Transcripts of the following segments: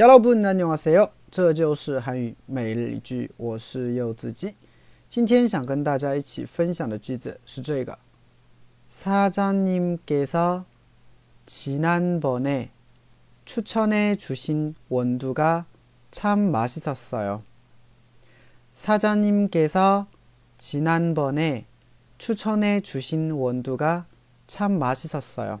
여러분안녕하세요，这就是韩语每日一句，我是柚子鸡。今天想跟大家一起分享的句子是这个：사장님께서지난번에추천해주신원두가참맛있었어요。 사장님께서지난번에추천해주신원두가참맛있었어요。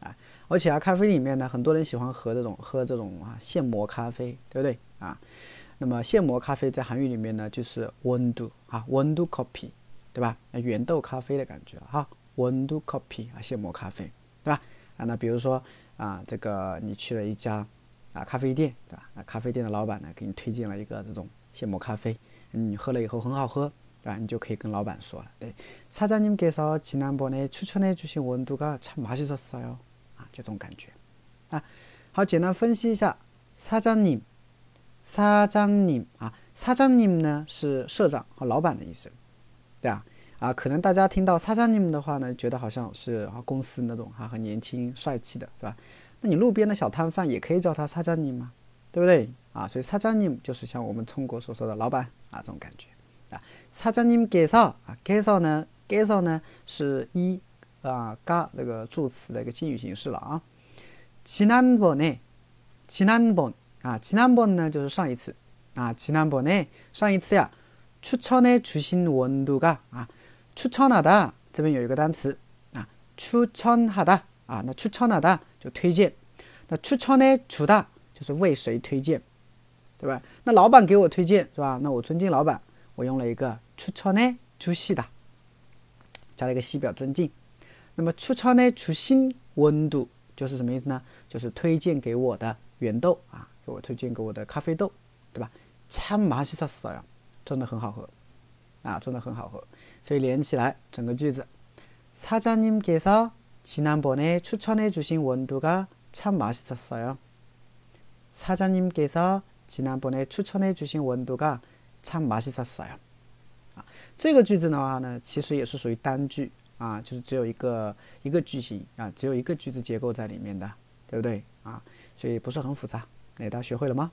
啊，而且啊，咖啡里面呢，很多人喜欢喝这种喝这种啊现磨咖啡，对不对啊？那么现磨咖啡在韩语里面呢，就是温度啊，温度 coffee，对吧？原豆咖啡的感觉哈，温度 coffee 啊，现磨咖啡，对吧？啊，那比如说啊，这个你去了一家啊咖啡店，对吧？那咖啡店的老板呢，给你推荐了一个这种现磨咖啡，你喝了以后很好喝，对吧？你就可以跟老板说了，对，사장님께서지난번에추천해주신원두가참맛있었어요啊， 这种感觉啊。好，简单分析一下，사장 님。 사장님啊，사장님呢是社长和老板的意思，对啊，啊，可能大家听到사장님的话呢，觉得好像是啊公司那种哈很年轻帅气的，是吧？那你路边的小摊贩也可以叫他사장님吗？对不对？啊，所以사장님就是像我们中国所说的老板啊这种感觉啊。사장님께서啊，介绍呢，介绍呢是一 啊嘎那个助词的一个敬语形式了啊。지난번에지난번啊，지난번呢就是上一次啊，지난번 에， 上一次呀，추천해주신원두가啊，추천하다这边有一个单词啊，추천하다啊，那추천하다就推荐，那추천해주다就是为谁推荐，对吧？那老板给我推荐是吧？那我尊敬老板，我用了一个추천해주시 다， 加了一个西表尊敬。 那么추천해주신원두就是什么意思呢？就是推荐给我的原豆啊。给我推荐给我的咖啡豆，对吧？참맛있었어 요， 真的很好喝，啊，真的很好喝。所以连起来整个句子，사장님께서지난번에추천해주신원두가참맛있었어 요。 사장님께서지난번에추천해주신원두가참맛있었어 요。 啊，这个句子的话呢，其实也是属于单句 啊，就是只有一个一个句型啊，只有一个句子结构在里面的，对不对啊？所以不是很复杂。那，大家学会了吗？